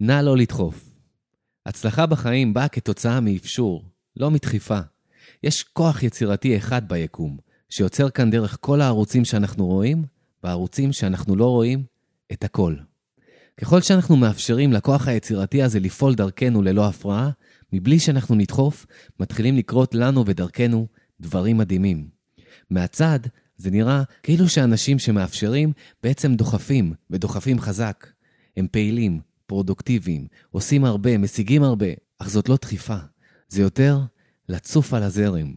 נא לא לדחוף. הצלחה בחיים באה כתוצאה מאפשור, לא מדחיפה. יש כוח יצירתי אחד ביקום, שיוצר כאן דרך כל הערוצים שאנחנו רואים, והערוצים שאנחנו לא רואים, את הכל. ככל שאנחנו מאפשרים לכוח היצירתי הזה לפעול דרכנו ללא הפרעה, מבלי שאנחנו נדחוף, מתחילים לקרות לנו ודרכנו דברים מדהימים. מהצד, זה נראה כאילו שאנשים שמאפשרים בעצם דוחפים, ודוחפים חזק. הם פעילים, פרודוקטיביים, עושים הרבה, משיגים הרבה, אך זאת לא דחיפה. זה יותר לצוף על הזרם.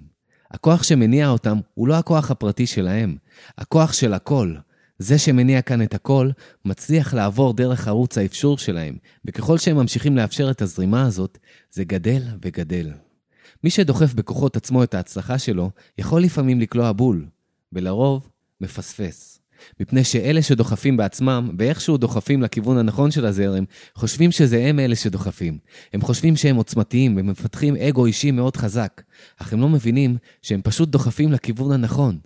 הכוח שמניע אותם הוא לא הכוח הפרטי שלהם, הכוח של הכל. זה שמניע כאן את הכל, מצליח לעבור דרך ערוץ האפשור שלהם, וככל שהם ממשיכים לאפשר את הזרימה הזאת, זה גדל וגדל. מי שדוחף בכוחות עצמו את ההצלחה שלו, יכול לפעמים לקלוע בול, ולרוב, מפספס. מפני שאלה שדוחפים בעצמם, ואיכשהו דוחפים לכיוון הנכון של הזרם, חושבים שזה הם אלה שדוחפים. הם חושבים שהם עוצמתיים ומפתחים אגו אישי מאוד חזק, אך הם לא מבינים שהם פשוט דוחפים לכיוון הנכון.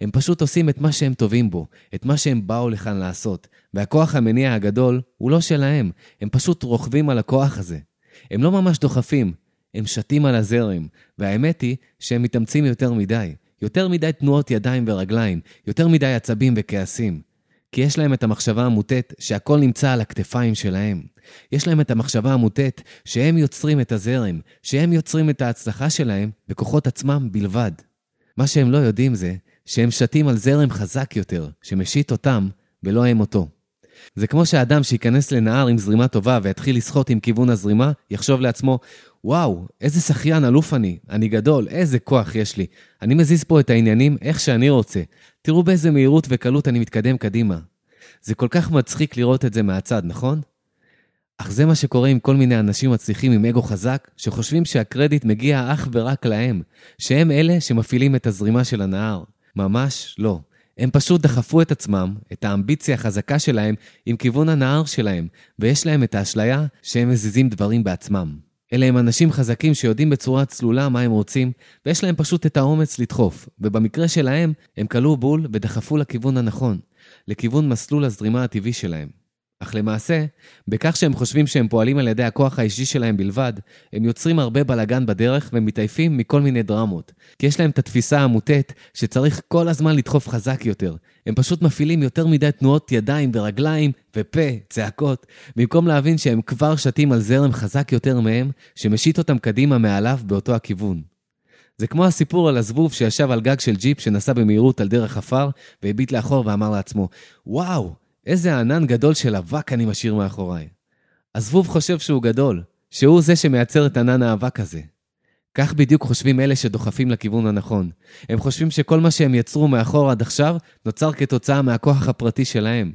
הם פשוט עושים את מה שהם טובים בו, את מה שהם באו לכאן לעשות, והכוח המניע הגדול הוא לא שלהם, הם פשוט רוכבים על הכוח הזה. הם לא ממש דוחפים, הם שתים על הזרם, והאמת היא שהם מתאמצים יותר מדי. יותר מדי תנועות ידיים ורגליים, יותר מדי עצבים וכעסים. כי יש להם את המחשבה המוטט שהכל נמצא על הכתפיים שלהם. יש להם את המחשבה המוטט שהם יוצרים את הזרם, שהם יוצרים את ההצלחה שלהם בכוחות עצמם בלבד. מה שהם לא יודעים זה שהם שתים על זרם חזק יותר, שמשית אותם ולא הם אותו. זה כמו שאדם שייכנס לנהר עם זרימה טובה ויתחיל לשחות עם כיוון הזרימה, יחשוב לעצמו, וואו, איזה שחיין אלוף אני, אני גדול, איזה כוח יש לי. אני מזיז פה את העניינים איך שאני רוצה. תראו באיזה מהירות וקלות אני מתקדם קדימה. זה כל כך מצחיק לראות את זה מהצד, נכון? אך זה מה שקורה עם כל מיני אנשים מצליחים עם אגו חזק, שחושבים שהקרדיט מגיע אך ורק להם, שהם אלה שמפעילים את הזרימה של הנהר. ממש לא. הם פשוט דחפו את עצמם, את האמביציה החזקה שלהם, עם כיוון הנהר שלהם, ויש להם את האשליה שהם מזיזים דברים בעצמם. אלה הם אנשים חזקים שיודעים בצורה צלולה מה הם רוצים, ויש להם פשוט את האומץ לדחוף, ובמקרה שלהם, הם כלו בול ודחפו לכיוון הנכון, לכיוון מסלול הזרימה הטבעי שלהם. אך למעשה, בכך שהם חושבים שהם פועלים על ידי הכוח האישי שלהם בלבד, הם יוצרים הרבה בלאגן בדרך ומתעייפים מכל מיני דרמות. כי יש להם את התפיסה המוטט שצריך כל הזמן לדחוף חזק יותר. הם פשוט מפעילים יותר מדי תנועות ידיים ורגליים ופה, צעקות, במקום להבין שהם כבר שתים על זרם חזק יותר מהם, שמשית אותם קדימה מעליו באותו הכיוון. זה כמו הסיפור על הזבוב שישב על גג של ג'יפ שנסע במהירות על דרך עפר, והביט לאחור ואמר לעצמו, וואו, איזה ענן גדול של אבק אני משאיר מאחוריי. הזבוב חושב שהוא גדול, שהוא זה שמייצר את ענן האבק הזה. כך בדיוק חושבים אלה שדוחפים לכיוון הנכון. הם חושבים שכל מה שהם יצרו מאחור עד עכשיו, נוצר כתוצאה מהכוח הפרטי שלהם.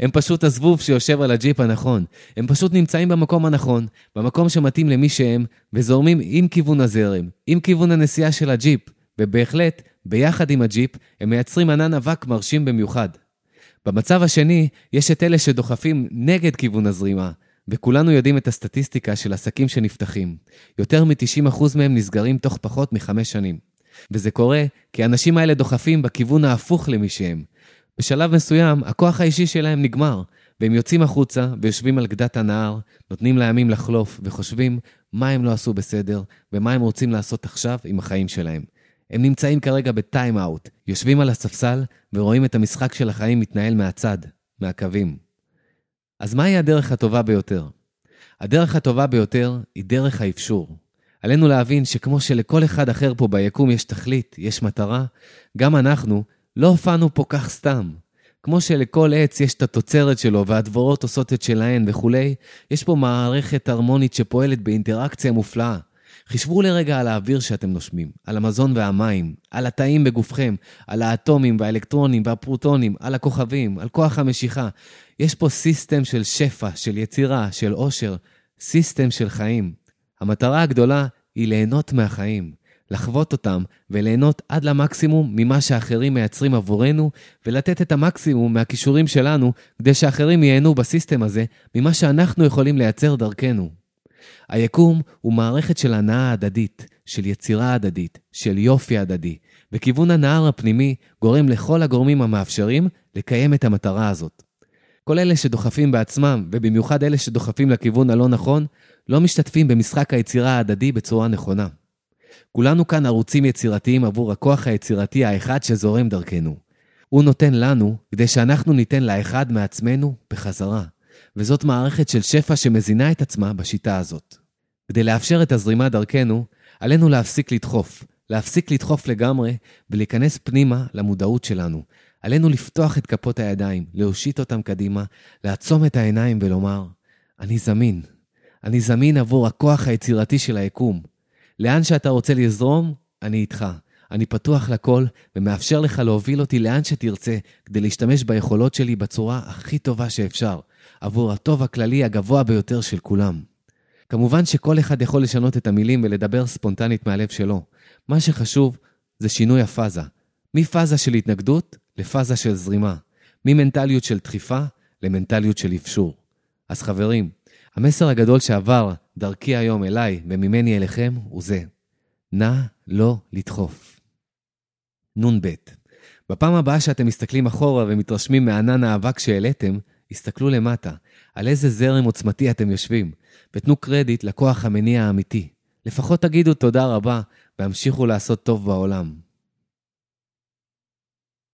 הם פשוט הזבוב שיושב על הג'יפ הנכון. הם פשוט נמצאים במקום הנכון, במקום שמתאים למי שהם, וזורמים עם כיוון הזרם, עם כיוון הנסיעה של הג'יפ, ובהחלט, ביחד עם הג'יפ, הם מייצרים ענן אבק מרשים במיוחד. במצב השני, יש את אלה שדוחפים נגד כיוון הזרימה, וכולנו יודעים את הסטטיסטיקה של עסקים שנפתחים. יותר מ-90% מהם נסגרים תוך פחות מחמש שנים. וזה קורה כי האנשים האלה דוחפים בכיוון ההפוך למי שהם. בשלב מסוים, הכוח האישי שלהם נגמר, והם יוצאים החוצה ויושבים על גדת הנהר, נותנים לימים לחלוף, וחושבים מה הם לא עשו בסדר, ומה הם רוצים לעשות עכשיו עם החיים שלהם. הם נמצאים כרגע בטיים-אאוט, יושבים על הספסל ורואים את המשחק של החיים מתנהל מהצד, מהקווים. אז מהי הדרך הטובה ביותר? הדרך הטובה ביותר היא דרך האפשור. עלינו להבין שכמו שלכל אחד אחר פה ביקום יש תכלית, יש מטרה, גם אנחנו לא הופענו פה כך סתם. כמו שלכל עץ יש את התוצרת שלו והדבורות עושות את שלהן וכולי, יש פה מערכת הרמונית שפועלת באינטראקציה מופלאה. חישבו לרגע על האוויר שאתם נושמים, על המזון והמים, על התאים בגופכם, על האטומים והאלקטרונים והפרוטונים, על הכוכבים, על כוח המשיכה. יש פה system של שפע, של יצירה, של עושר, system של חיים. המטרה הגדולה היא ליהנות מהחיים, לחוות אותם וליהנות עד למקסימום ממה שאחרים מייצרים עבורנו, ולתת את המקסימום מהכישורים שלנו, כדי שאחרים ייהנו ב system הזה ממה שאנחנו יכולים לייצר דרכנו. היקום הוא מערכת של הנאה הדדית, של יצירה הדדית, של יופי הדדי, וכיוון הנהר הפנימי גורם לכל הגורמים המאפשרים לקיים את המטרה הזאת. כל אלה שדוחפים בעצמם, ובמיוחד אלה שדוחפים לכיוון הלא נכון, לא משתתפים במשחק היצירה ההדדי בצורה נכונה. כולנו כאן ערוצים יצירתיים עבור הכוח היצירתי האחד שזורם דרכנו. הוא נותן לנו כדי שאנחנו ניתן לאחד מעצמנו בחזרה. וזאת מערכת של שפע שמזינה את עצמה בשיטה הזאת. כדי לאפשר את הזרימה דרכנו, עלינו להפסיק לדחוף, להפסיק לדחוף לגמרי ולהיכנס פנימה למודעות שלנו. עלינו לפתוח את כפות הידיים, להושיט אותם קדימה, לעצום את העיניים ולומר, אני זמין. אני זמין עבור הכוח היצירתי של היקום. לאן שאתה רוצה לזרום, אני איתך. אני פתוח לכל ומאפשר לך להוביל אותי לאן שתרצה כדי להשתמש ביכולות שלי בצורה הכי טובה שאפשר, עבור הטוב הכללי הגבוה ביותר של כולם. כמובן שכל אחד יכול לשנות את המילים ולדבר ספונטנית מהלב שלו. מה שחשוב זה שינוי הפאזה. מפאזה של התנגדות לפאזה של זרימה. ממנטליות של דחיפה למנטליות של אפשור. אז חברים, המסר הגדול שעבר דרכי היום אליי וממני אליכם הוא זה: נא לא לדחוף. נ"ב בפעם הבאה שאתם מסתכלים אחורה ומתרשמים מענן האבק שהעליתם, הסתכלו למטה, על איזה זרם עוצמתי אתם יושבים, ותנו קרדיט לכוח המניע האמיתי. לפחות תגידו תודה רבה, והמשיכו לעשות טוב בעולם.